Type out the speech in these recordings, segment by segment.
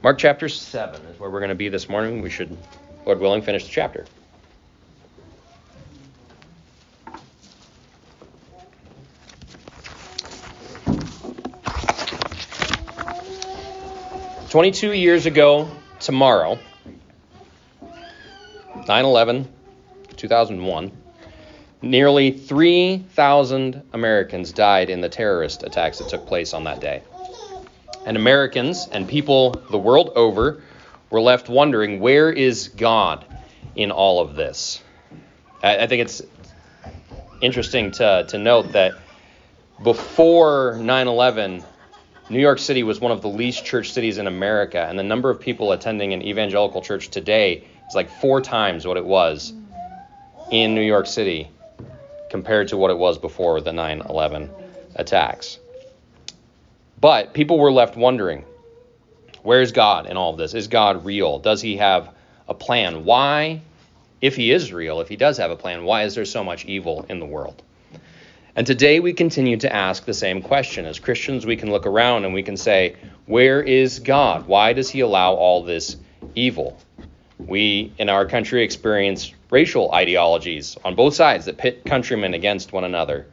Mark chapter 7 is where we're going to be this morning. We should, Lord willing, finish the chapter. Twenty-two years ago tomorrow, 9/11, 2001, nearly 3,000 Americans died in the terrorist attacks that took place on that day and Americans and people the world over were left wondering where is God in all of this? I, I think it's interesting to, to note that before 9 11, New York City was one of the least church cities in America, and the number of people attending an evangelical church today is like four times what it was in New York City compared to what it was before the 9 11 attacks. But people were left wondering where's God in all of this? Is God real? Does he have a plan? Why, if he is real, if he does have a plan, why is there so much evil in the world? And today we continue to ask the same question. As Christians, we can look around and we can say, Where is God? Why does he allow all this evil? We in our country experience racial ideologies on both sides that pit countrymen against one another.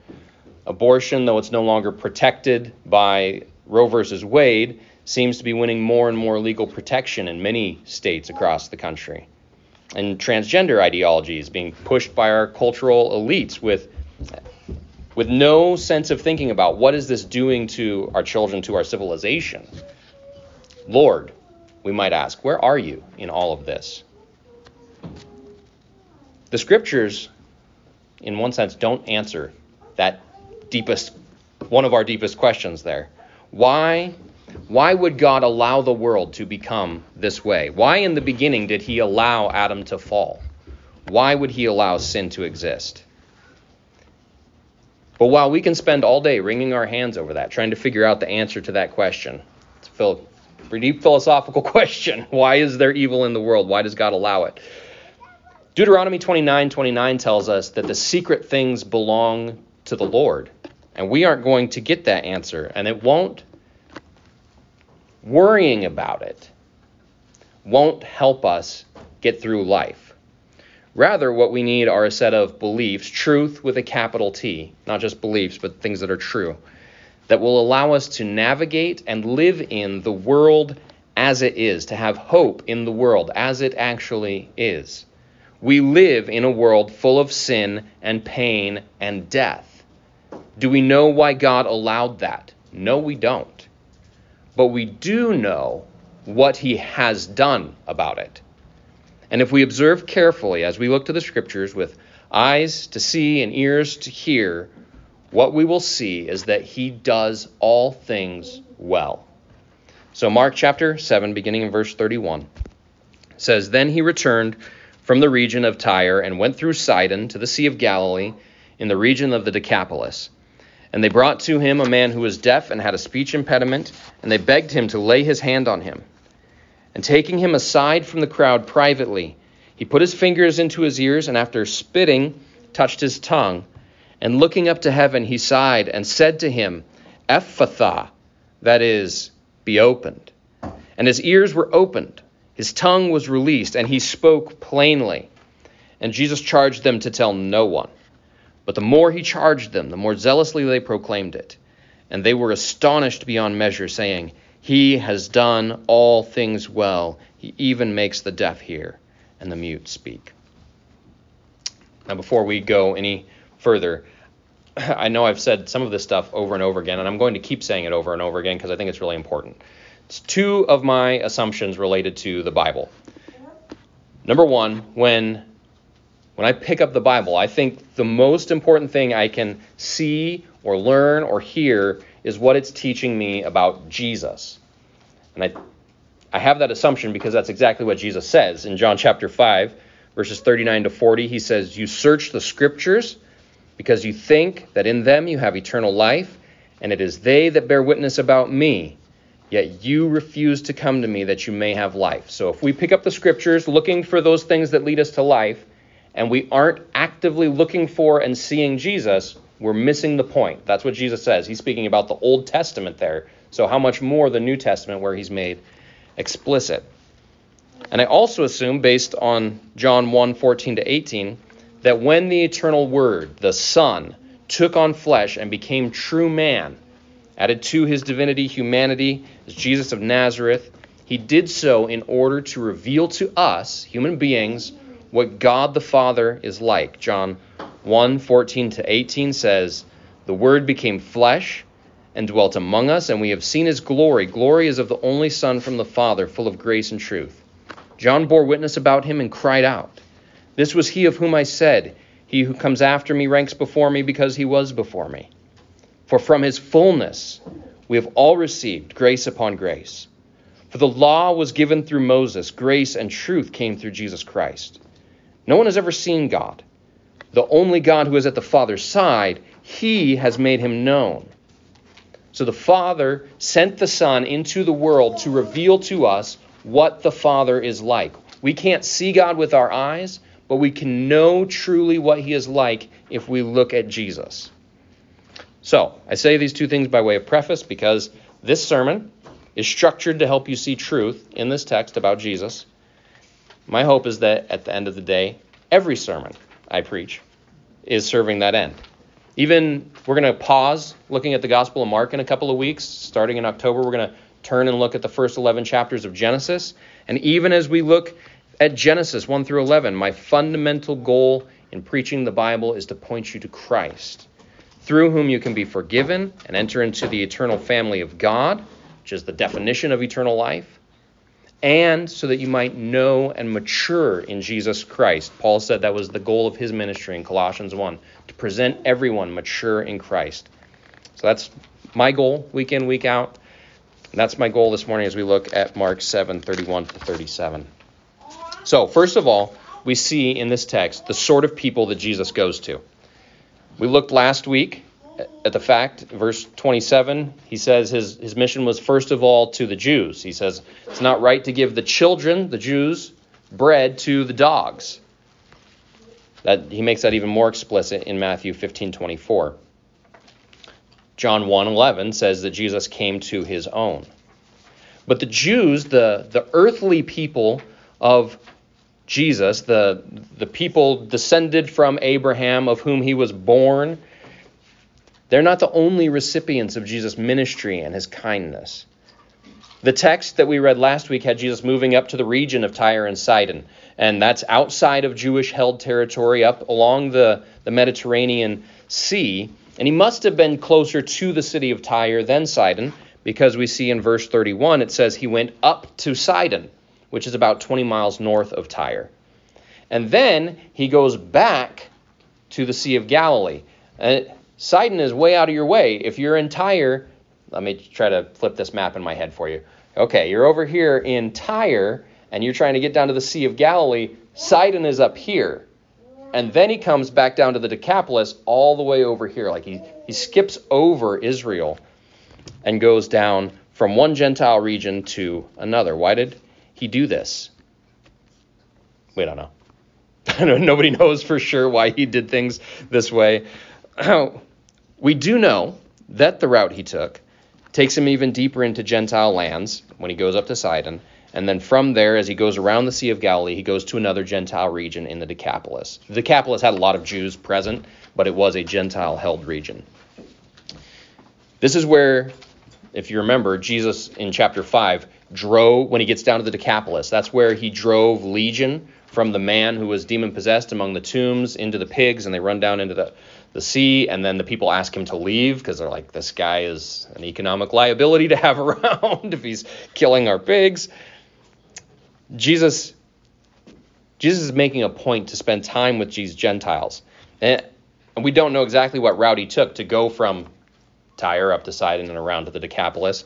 Abortion, though it's no longer protected by Roe versus Wade seems to be winning more and more legal protection in many states across the country. And transgender ideology is being pushed by our cultural elites with with no sense of thinking about what is this doing to our children, to our civilization. Lord, we might ask, where are you in all of this? The scriptures, in one sense, don't answer that deepest, one of our deepest questions there. Why why would God allow the world to become this way? Why in the beginning did he allow Adam to fall? Why would he allow sin to exist? But while we can spend all day wringing our hands over that, trying to figure out the answer to that question, it's a pretty deep philosophical question. Why is there evil in the world? Why does God allow it? Deuteronomy 29 29 tells us that the secret things belong to the Lord. And we aren't going to get that answer, and it won't. Worrying about it won't help us get through life. Rather, what we need are a set of beliefs, truth with a capital T, not just beliefs, but things that are true, that will allow us to navigate and live in the world as it is, to have hope in the world as it actually is. We live in a world full of sin and pain and death. Do we know why God allowed that? No, we don't. But we do know what he has done about it. And if we observe carefully as we look to the scriptures with eyes to see and ears to hear, what we will see is that he does all things well. So, Mark chapter 7, beginning in verse 31, says Then he returned from the region of Tyre and went through Sidon to the Sea of Galilee in the region of the Decapolis. And they brought to him a man who was deaf and had a speech impediment, and they begged him to lay his hand on him. And taking him aside from the crowd privately, he put his fingers into his ears, and after spitting, touched his tongue. And looking up to heaven, he sighed and said to him, Ephphatha, that is, be opened. And his ears were opened, his tongue was released, and he spoke plainly. And Jesus charged them to tell no one. But the more he charged them, the more zealously they proclaimed it. And they were astonished beyond measure, saying, He has done all things well. He even makes the deaf hear and the mute speak. Now, before we go any further, I know I've said some of this stuff over and over again, and I'm going to keep saying it over and over again because I think it's really important. It's two of my assumptions related to the Bible. Number one, when when I pick up the Bible, I think the most important thing I can see or learn or hear is what it's teaching me about Jesus. And I, I have that assumption because that's exactly what Jesus says in John chapter 5, verses 39 to 40. He says, You search the scriptures because you think that in them you have eternal life, and it is they that bear witness about me. Yet you refuse to come to me that you may have life. So if we pick up the scriptures looking for those things that lead us to life, and we aren't actively looking for and seeing Jesus, we're missing the point. That's what Jesus says. He's speaking about the Old Testament there. So, how much more the New Testament, where he's made explicit. And I also assume, based on John 1 14 to 18, that when the eternal Word, the Son, took on flesh and became true man, added to his divinity humanity as Jesus of Nazareth, he did so in order to reveal to us, human beings, what God the Father is like. John 1 14 to 18 says, The Word became flesh and dwelt among us, and we have seen his glory. Glory is of the only Son from the Father, full of grace and truth. John bore witness about him and cried out, This was he of whom I said, He who comes after me ranks before me because he was before me. For from his fullness we have all received grace upon grace. For the law was given through Moses, grace and truth came through Jesus Christ. No one has ever seen God. The only God who is at the Father's side, he has made him known. So the Father sent the Son into the world to reveal to us what the Father is like. We can't see God with our eyes, but we can know truly what he is like if we look at Jesus. So, I say these two things by way of preface because this sermon is structured to help you see truth in this text about Jesus. My hope is that at the end of the day, every sermon I preach is serving that end. Even we're going to pause looking at the Gospel of Mark in a couple of weeks. Starting in October, we're going to turn and look at the first 11 chapters of Genesis. And even as we look at Genesis 1 through 11, my fundamental goal in preaching the Bible is to point you to Christ, through whom you can be forgiven and enter into the eternal family of God which is the definition of eternal life, and so that you might know and mature in Jesus Christ. Paul said that was the goal of his ministry in Colossians 1 to present everyone mature in Christ. So that's my goal week in, week out. And that's my goal this morning as we look at Mark 7 31 to 37. So, first of all, we see in this text the sort of people that Jesus goes to. We looked last week at the fact, verse 27, he says his, his mission was first of all to the Jews. He says it's not right to give the children, the Jews, bread to the dogs. That he makes that even more explicit in Matthew 15:24. John 1:11 says that Jesus came to his own. But the Jews, the, the earthly people of Jesus, the, the people descended from Abraham, of whom he was born, they're not the only recipients of Jesus' ministry and his kindness. The text that we read last week had Jesus moving up to the region of Tyre and Sidon, and that's outside of Jewish held territory up along the, the Mediterranean Sea. And he must have been closer to the city of Tyre than Sidon, because we see in verse 31 it says he went up to Sidon, which is about 20 miles north of Tyre. And then he goes back to the Sea of Galilee. And Sidon is way out of your way. If you're in Tyre, let me try to flip this map in my head for you. Okay, you're over here in Tyre and you're trying to get down to the Sea of Galilee. Sidon is up here. And then he comes back down to the Decapolis all the way over here. Like he, he skips over Israel and goes down from one Gentile region to another. Why did he do this? We don't know. Nobody knows for sure why he did things this way. we do know that the route he took takes him even deeper into Gentile lands when he goes up to Sidon. And then from there, as he goes around the Sea of Galilee, he goes to another Gentile region in the Decapolis. The Decapolis had a lot of Jews present, but it was a Gentile held region. This is where, if you remember, Jesus in chapter 5 drove, when he gets down to the Decapolis, that's where he drove Legion from the man who was demon possessed among the tombs into the pigs, and they run down into the the sea, and then the people ask him to leave because they're like, this guy is an economic liability to have around if he's killing our pigs. Jesus, Jesus is making a point to spend time with these Gentiles, and, and we don't know exactly what route he took to go from Tyre up to Sidon and around to the Decapolis,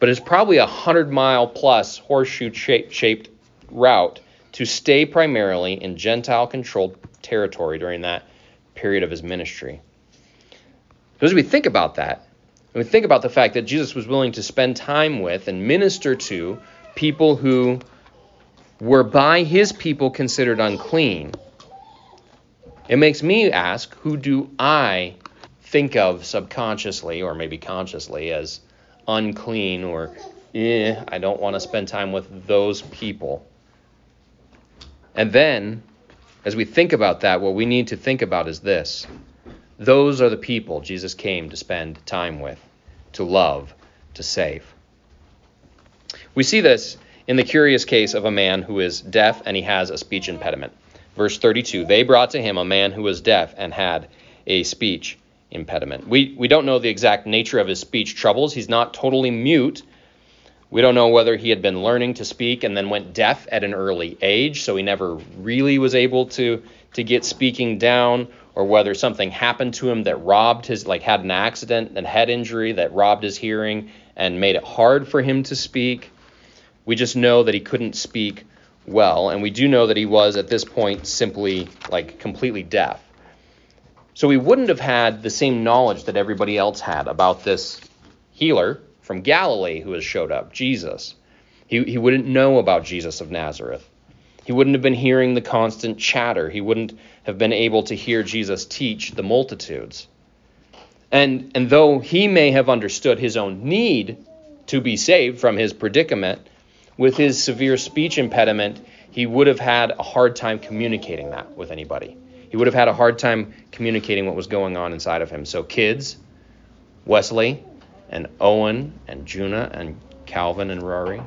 but it's probably a hundred mile plus horseshoe shaped route to stay primarily in Gentile controlled territory during that period of his ministry. So as we think about that, and we think about the fact that Jesus was willing to spend time with and minister to people who were by his people considered unclean, it makes me ask who do I think of subconsciously or maybe consciously as unclean or eh, I don't want to spend time with those people. And then, as we think about that, what we need to think about is this those are the people Jesus came to spend time with, to love, to save. We see this in the curious case of a man who is deaf and he has a speech impediment. Verse 32 They brought to him a man who was deaf and had a speech impediment. We, we don't know the exact nature of his speech troubles. He's not totally mute. We don't know whether he had been learning to speak and then went deaf at an early age, so he never really was able to, to get speaking down, or whether something happened to him that robbed his, like had an accident and head injury that robbed his hearing and made it hard for him to speak. We just know that he couldn't speak well, and we do know that he was at this point simply like completely deaf. So he wouldn't have had the same knowledge that everybody else had about this healer from Galilee who has showed up, Jesus. He, he wouldn't know about Jesus of Nazareth. He wouldn't have been hearing the constant chatter. He wouldn't have been able to hear Jesus teach the multitudes. And, and though he may have understood his own need to be saved from his predicament, with his severe speech impediment, he would have had a hard time communicating that with anybody. He would have had a hard time communicating what was going on inside of him. So, kids, Wesley and Owen and Juna and Calvin and Rory,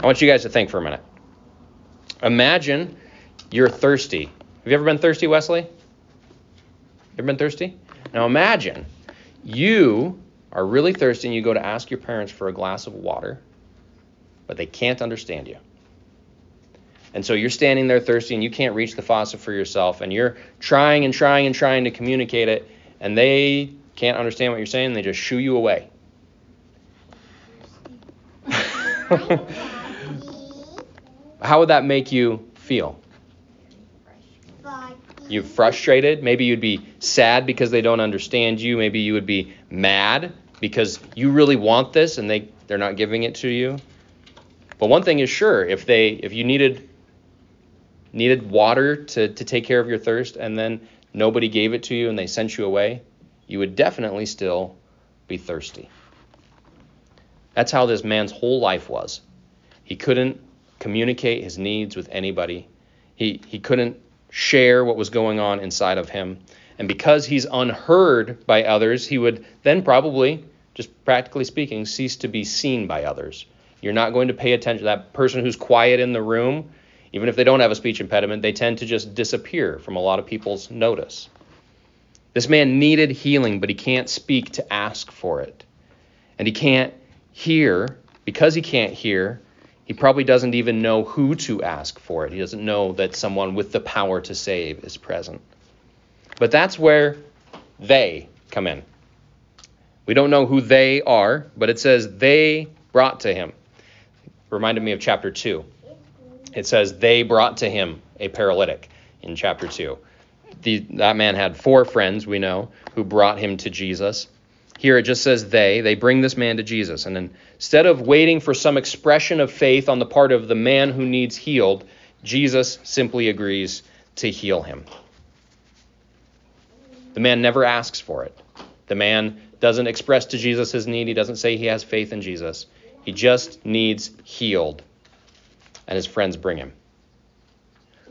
I want you guys to think for a minute. Imagine you're thirsty. Have you ever been thirsty, Wesley? Ever been thirsty? Now imagine you are really thirsty and you go to ask your parents for a glass of water but they can't understand you. And so you're standing there thirsty and you can't reach the faucet for yourself and you're trying and trying and trying to communicate it and they can't understand what you're saying and they just shoo you away. How would that make you feel? You're frustrated? Maybe you'd be sad because they don't understand you. Maybe you would be mad because you really want this and they, they're not giving it to you. But one thing is sure, if they if you needed needed water to, to take care of your thirst and then nobody gave it to you and they sent you away, you would definitely still be thirsty. That's how this man's whole life was. He couldn't communicate his needs with anybody. He he couldn't share what was going on inside of him. And because he's unheard by others, he would then probably, just practically speaking, cease to be seen by others. You're not going to pay attention. That person who's quiet in the room, even if they don't have a speech impediment, they tend to just disappear from a lot of people's notice. This man needed healing, but he can't speak to ask for it. And he can't hear. Because he can't hear, he probably doesn't even know who to ask for it. He doesn't know that someone with the power to save is present. But that's where they come in. We don't know who they are, but it says they brought to him reminded me of chapter 2. It says, They brought to him a paralytic in chapter 2. The, that man had four friends, we know, who brought him to Jesus. Here it just says they. They bring this man to Jesus. And instead of waiting for some expression of faith on the part of the man who needs healed, Jesus simply agrees to heal him. The man never asks for it. The man doesn't express to Jesus his need. He doesn't say he has faith in Jesus. He just needs healed. And his friends bring him.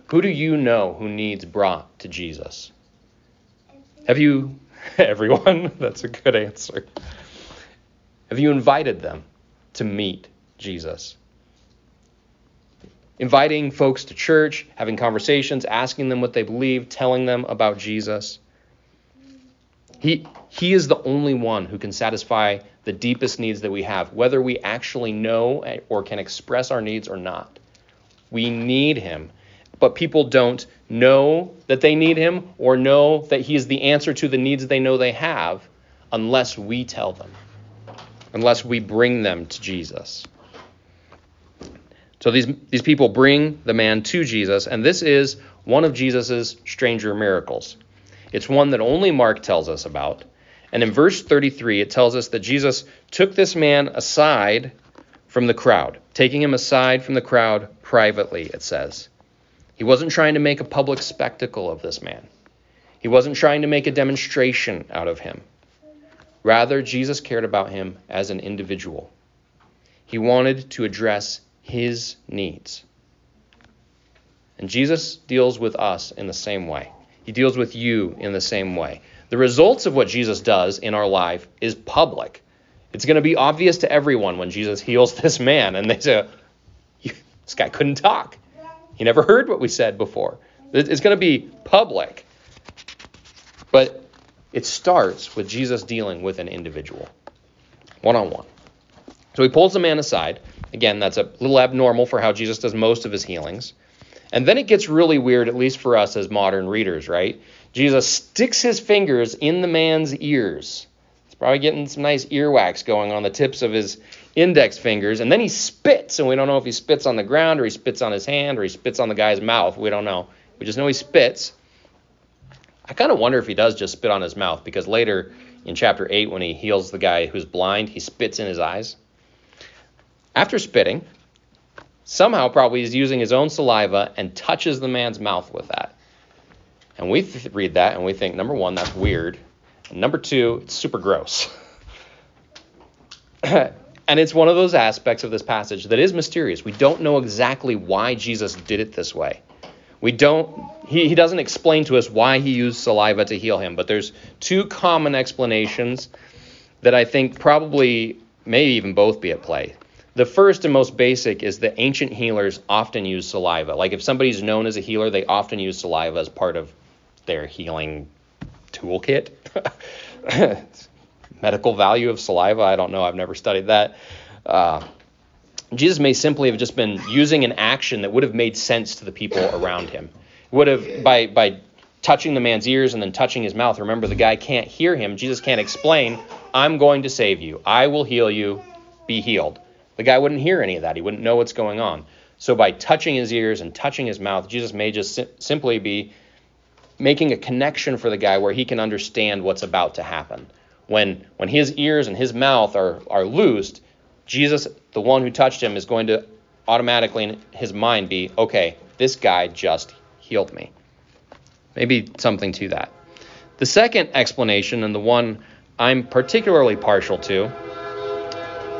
Who do you know who needs brought to Jesus? Have you, everyone? That's a good answer. Have you invited them to meet Jesus? Inviting folks to church, having conversations, asking them what they believe, telling them about Jesus. He, he is the only one who can satisfy the deepest needs that we have, whether we actually know or can express our needs or not. We need Him. But people don't know that they need Him or know that He is the answer to the needs they know they have unless we tell them, unless we bring them to Jesus. So these, these people bring the man to Jesus, and this is one of Jesus' stranger miracles. It's one that only Mark tells us about. And in verse 33, it tells us that Jesus took this man aside from the crowd, taking him aside from the crowd privately, it says. He wasn't trying to make a public spectacle of this man, he wasn't trying to make a demonstration out of him. Rather, Jesus cared about him as an individual. He wanted to address his needs. And Jesus deals with us in the same way. He deals with you in the same way. The results of what Jesus does in our life is public. It's going to be obvious to everyone when Jesus heals this man and they say, This guy couldn't talk. He never heard what we said before. It's going to be public. But it starts with Jesus dealing with an individual, one on one. So he pulls the man aside. Again, that's a little abnormal for how Jesus does most of his healings. And then it gets really weird, at least for us as modern readers, right? Jesus sticks his fingers in the man's ears. He's probably getting some nice earwax going on the tips of his index fingers. And then he spits, and we don't know if he spits on the ground or he spits on his hand or he spits on the guy's mouth. We don't know. We just know he spits. I kind of wonder if he does just spit on his mouth because later in chapter 8, when he heals the guy who's blind, he spits in his eyes. After spitting, somehow probably he's using his own saliva and touches the man's mouth with that. And we th- read that and we think, number one, that's weird. Number two, it's super gross. and it's one of those aspects of this passage that is mysterious. We don't know exactly why Jesus did it this way. We don't he, he doesn't explain to us why he used saliva to heal him, but there's two common explanations that I think probably may even both be at play. The first and most basic is that ancient healers often use saliva. Like if somebody's known as a healer, they often use saliva as part of their healing toolkit. Medical value of saliva, I don't know. I've never studied that. Uh, Jesus may simply have just been using an action that would have made sense to the people around him. Would have by by touching the man's ears and then touching his mouth. Remember, the guy can't hear him. Jesus can't explain. I'm going to save you. I will heal you. Be healed. The guy wouldn't hear any of that. He wouldn't know what's going on. So by touching his ears and touching his mouth, Jesus may just sim- simply be making a connection for the guy where he can understand what's about to happen. When when his ears and his mouth are are loosed, Jesus, the one who touched him, is going to automatically in his mind be, okay, this guy just healed me. Maybe something to that. The second explanation, and the one I'm particularly partial to,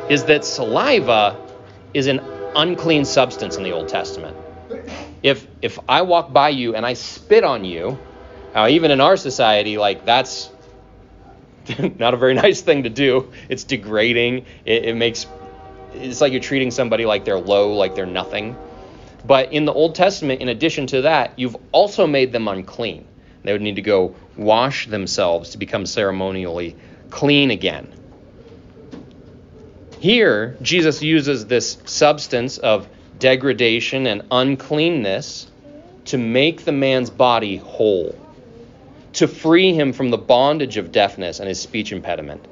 is that saliva is an unclean substance in the Old Testament. If if I walk by you and I spit on you, now even in our society, like that's not a very nice thing to do. It's degrading. It, it makes it's like you're treating somebody like they're low, like they're nothing. But in the Old Testament, in addition to that, you've also made them unclean. They would need to go wash themselves to become ceremonially clean again. Here, Jesus uses this substance of degradation and uncleanness to make the man's body whole to free him from the bondage of deafness and his speech impediment.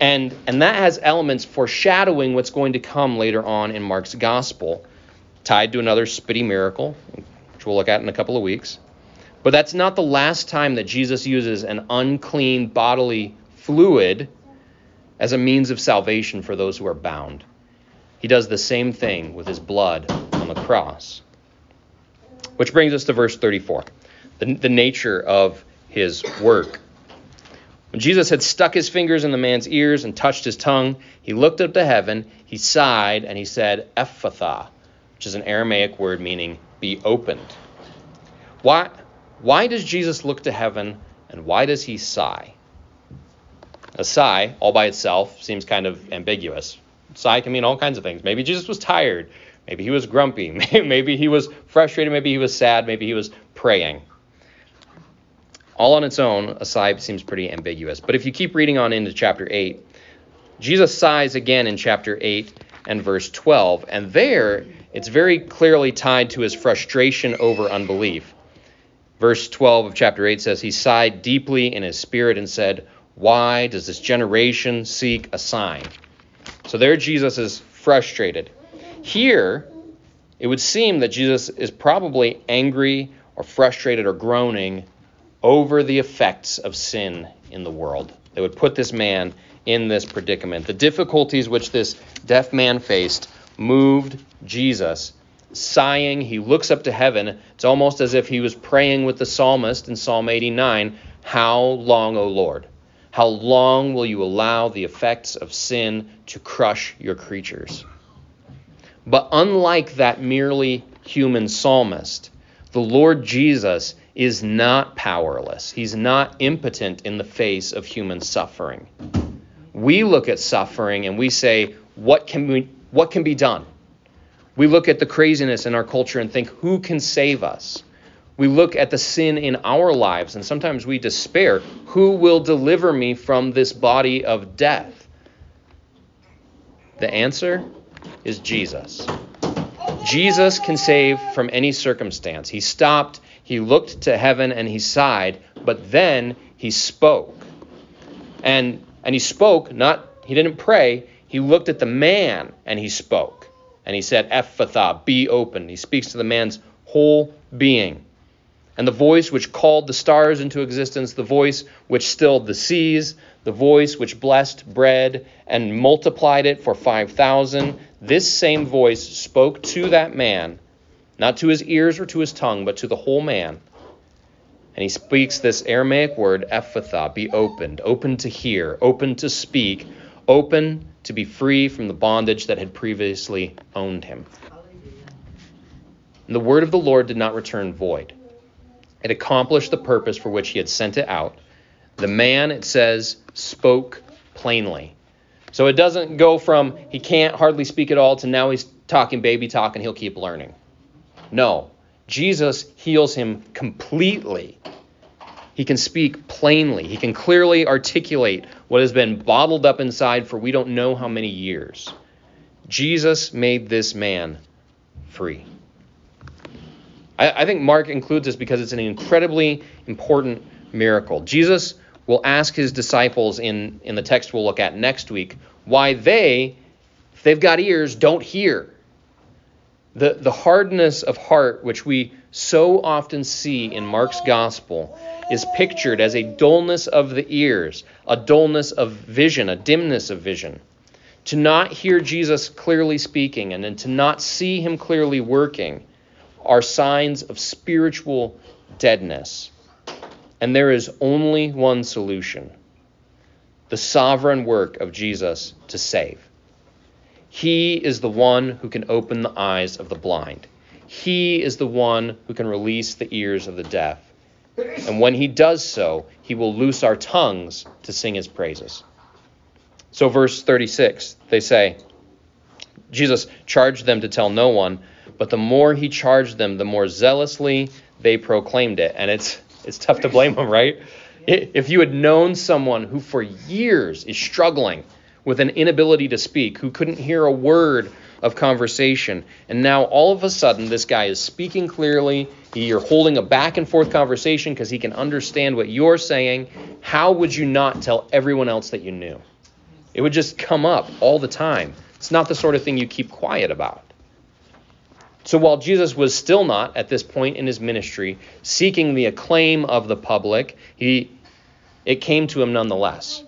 And, and that has elements foreshadowing what's going to come later on in Mark's gospel, tied to another spitty miracle, which we'll look at in a couple of weeks. But that's not the last time that Jesus uses an unclean bodily fluid as a means of salvation for those who are bound. He does the same thing with his blood on the cross. Which brings us to verse 34, the, the nature of his work. When Jesus had stuck his fingers in the man's ears and touched his tongue, he looked up to heaven, he sighed, and he said, Ephphatha, which is an Aramaic word meaning be opened. Why, why does Jesus look to heaven and why does he sigh? A sigh, all by itself, seems kind of ambiguous. Sigh can mean all kinds of things. Maybe Jesus was tired. Maybe he was grumpy. Maybe he was frustrated. Maybe he was sad. Maybe he was praying. All on its own, a sigh seems pretty ambiguous. But if you keep reading on into chapter 8, Jesus sighs again in chapter 8 and verse 12. And there, it's very clearly tied to his frustration over unbelief. Verse 12 of chapter 8 says, He sighed deeply in his spirit and said, Why does this generation seek a sign? So there, Jesus is frustrated. Here, it would seem that Jesus is probably angry or frustrated or groaning over the effects of sin in the world. They would put this man in this predicament. The difficulties which this deaf man faced moved Jesus. Sighing, he looks up to heaven. It's almost as if he was praying with the psalmist in Psalm 89 How long, O Lord? How long will you allow the effects of sin to crush your creatures? But unlike that merely human psalmist, the Lord Jesus is not powerless. He's not impotent in the face of human suffering. We look at suffering and we say, what can, we, what can be done? We look at the craziness in our culture and think, who can save us? We look at the sin in our lives and sometimes we despair. Who will deliver me from this body of death? The answer is Jesus. Jesus can save from any circumstance. He stopped, he looked to heaven, and he sighed, but then he spoke. And, and he spoke, not, he didn't pray, he looked at the man and he spoke. And he said, Ephphatha, be open. He speaks to the man's whole being. And the voice which called the stars into existence, the voice which stilled the seas, the voice which blessed bread and multiplied it for 5,000, this same voice spoke to that man, not to his ears or to his tongue, but to the whole man. And he speaks this Aramaic word, Ephphatha, be opened, open to hear, open to speak, open to be free from the bondage that had previously owned him. And the word of the Lord did not return void. It accomplished the purpose for which he had sent it out. The man, it says, spoke plainly. So it doesn't go from he can't hardly speak at all to now he's talking baby talk and he'll keep learning. No, Jesus heals him completely. He can speak plainly. He can clearly articulate what has been bottled up inside for we don't know how many years. Jesus made this man free. I, I think Mark includes this because it's an incredibly important miracle. Jesus will ask his disciples in, in the text we'll look at next week why they, if they've got ears, don't hear. The, the hardness of heart, which we so often see in Mark's gospel, is pictured as a dullness of the ears, a dullness of vision, a dimness of vision. To not hear Jesus clearly speaking and then to not see him clearly working are signs of spiritual deadness. And there is only one solution the sovereign work of Jesus to save. He is the one who can open the eyes of the blind. He is the one who can release the ears of the deaf. And when he does so, he will loose our tongues to sing his praises. So, verse 36, they say, Jesus charged them to tell no one, but the more he charged them, the more zealously they proclaimed it. And it's it's tough to blame them, right? If you had known someone who for years is struggling with an inability to speak, who couldn't hear a word of conversation, and now all of a sudden this guy is speaking clearly, you're holding a back and forth conversation because he can understand what you're saying, how would you not tell everyone else that you knew? It would just come up all the time. It's not the sort of thing you keep quiet about. So while Jesus was still not, at this point in his ministry, seeking the acclaim of the public, he, it came to him nonetheless.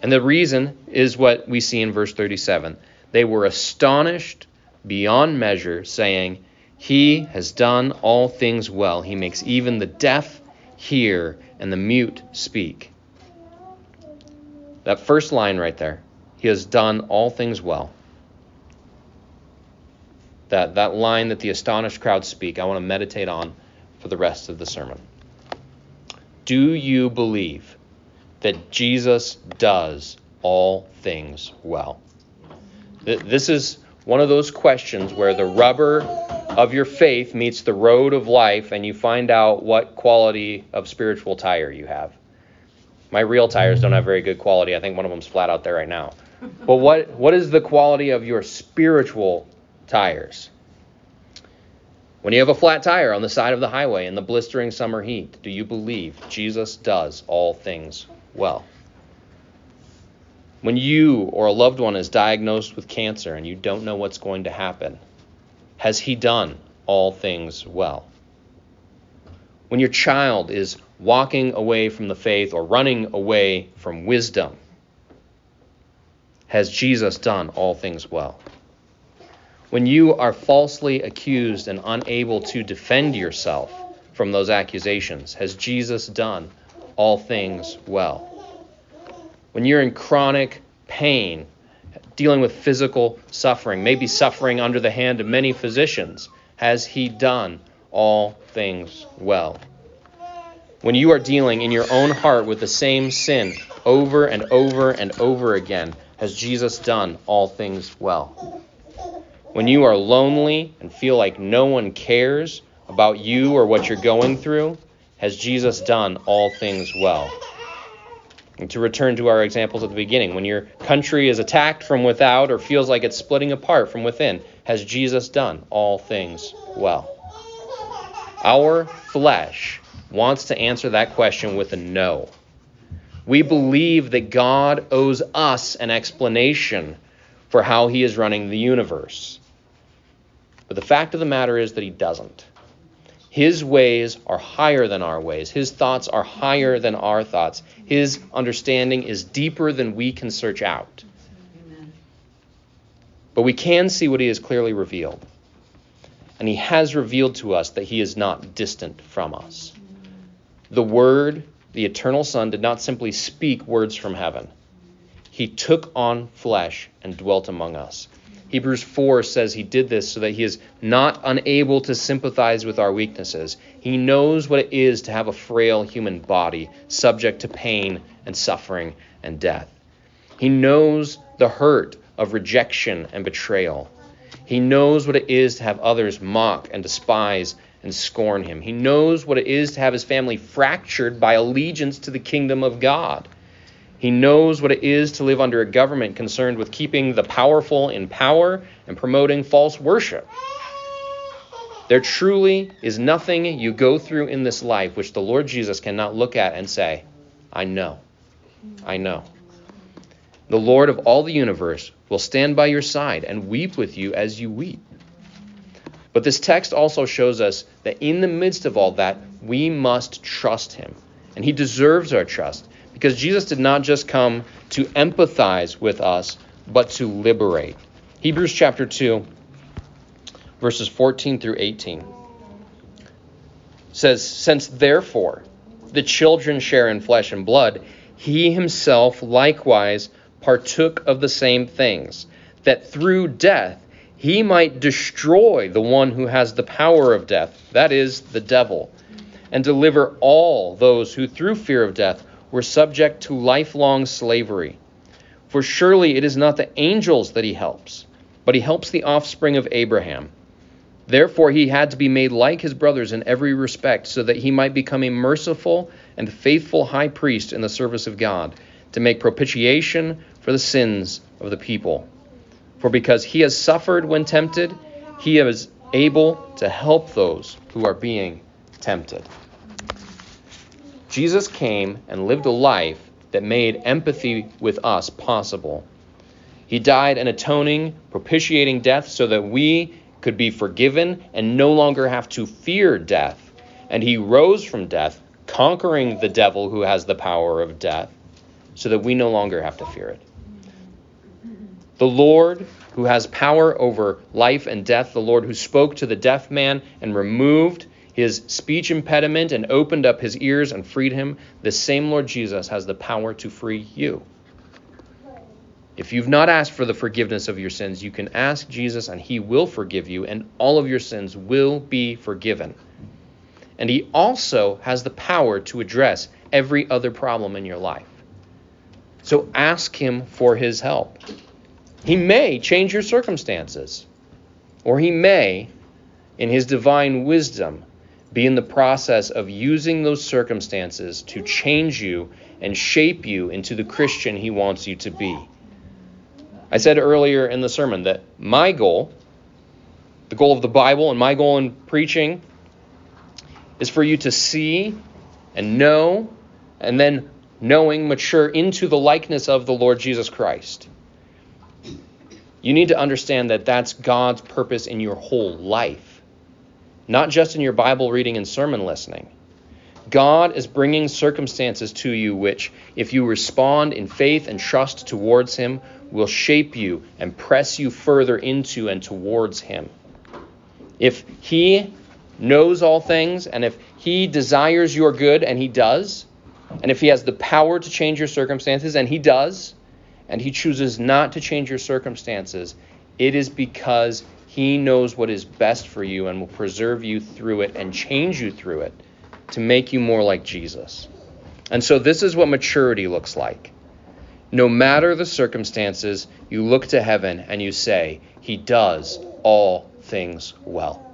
And the reason is what we see in verse 37. They were astonished beyond measure, saying, He has done all things well. He makes even the deaf hear and the mute speak. That first line right there, He has done all things well that, that line that the astonished crowd speak, I want to meditate on for the rest of the sermon. Do you believe that Jesus does all things well? This is one of those questions where the rubber of your faith meets the road of life and you find out what quality of spiritual tire you have. My real tires don't have very good quality. I think one of them's flat out there right now. But what, what is the quality of your spiritual tires. When you have a flat tire on the side of the highway in the blistering summer heat, do you believe Jesus does all things well? When you or a loved one is diagnosed with cancer and you don't know what's going to happen, has he done all things well? When your child is walking away from the faith or running away from wisdom, has Jesus done all things well? When you are falsely accused and unable to defend yourself from those accusations? Has Jesus done all things well? when you're in chronic pain, dealing with physical suffering, maybe suffering under the hand of many physicians, has He done all things well? When you are dealing in your own heart with the same sin over and over and over again, has Jesus done all things well? When you are lonely and feel like no one cares about you or what you're going through, has Jesus done all things well? And to return to our examples at the beginning, when your country is attacked from without or feels like it's splitting apart from within, has Jesus done all things well? Our flesh wants to answer that question with a no. We believe that God owes us an explanation for how he is running the universe. But the fact of the matter is that he doesn't. His ways are higher than our ways. His thoughts are higher than our thoughts. His understanding is deeper than we can search out. But we can see what he has clearly revealed. And he has revealed to us that he is not distant from us. The Word, the eternal Son, did not simply speak words from heaven, he took on flesh and dwelt among us. Hebrews 4 says he did this so that he is not unable to sympathize with our weaknesses. He knows what it is to have a frail human body subject to pain and suffering and death. He knows the hurt of rejection and betrayal. He knows what it is to have others mock and despise and scorn him. He knows what it is to have his family fractured by allegiance to the kingdom of God. He knows what it is to live under a government concerned with keeping the powerful in power and promoting false worship. There truly is nothing you go through in this life which the Lord Jesus cannot look at and say, I know. I know. The Lord of all the universe will stand by your side and weep with you as you weep. But this text also shows us that in the midst of all that, we must trust him. And he deserves our trust because Jesus did not just come to empathize with us, but to liberate. Hebrews chapter 2, verses 14 through 18 says, Since therefore the children share in flesh and blood, he himself likewise partook of the same things, that through death he might destroy the one who has the power of death, that is, the devil, and deliver all those who through fear of death were subject to lifelong slavery. For surely it is not the angels that he helps, but he helps the offspring of Abraham. Therefore, he had to be made like his brothers in every respect, so that he might become a merciful and faithful high priest in the service of God, to make propitiation for the sins of the people. For because he has suffered when tempted, he is able to help those who are being tempted. Jesus came and lived a life that made empathy with us possible. He died an atoning, propitiating death so that we could be forgiven and no longer have to fear death. And he rose from death, conquering the devil who has the power of death, so that we no longer have to fear it. The Lord who has power over life and death, the Lord who spoke to the deaf man and removed his speech impediment and opened up his ears and freed him, the same Lord Jesus has the power to free you. If you've not asked for the forgiveness of your sins, you can ask Jesus and he will forgive you, and all of your sins will be forgiven. And he also has the power to address every other problem in your life. So ask him for his help. He may change your circumstances, or he may, in his divine wisdom, be in the process of using those circumstances to change you and shape you into the Christian he wants you to be. I said earlier in the sermon that my goal, the goal of the Bible and my goal in preaching, is for you to see and know and then knowing mature into the likeness of the Lord Jesus Christ. You need to understand that that's God's purpose in your whole life not just in your Bible reading and sermon listening. God is bringing circumstances to you which, if you respond in faith and trust towards Him, will shape you and press you further into and towards Him. If He knows all things and if He desires your good, and He does, And if he has the power to change your circumstances, and he does, and he chooses not to change your circumstances, it is because he knows what is best for you and will preserve you through it and change you through it to make you more like Jesus. And so, this is what maturity looks like. No matter the circumstances, you look to heaven and you say, He does all things well.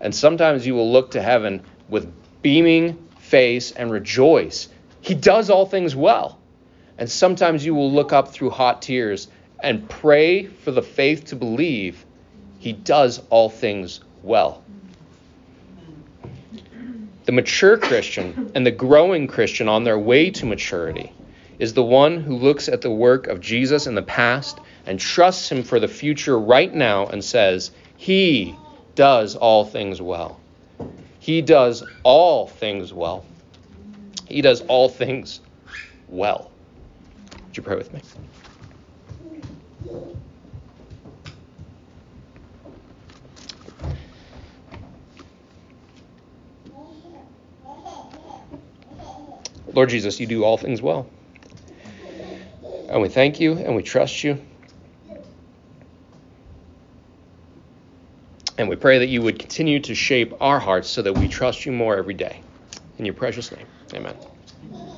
And sometimes you will look to heaven with beaming face and rejoice. He does all things well. And sometimes you will look up through hot tears and pray for the faith to believe he does all things well. The mature Christian and the growing Christian on their way to maturity is the one who looks at the work of Jesus in the past and trusts him for the future right now and says, He does all things well. He does all things well. He does all things well. Would you pray with me? Lord Jesus, you do all things well. And we thank you and we trust you. And we pray that you would continue to shape our hearts so that we trust you more every day. In your precious name, amen.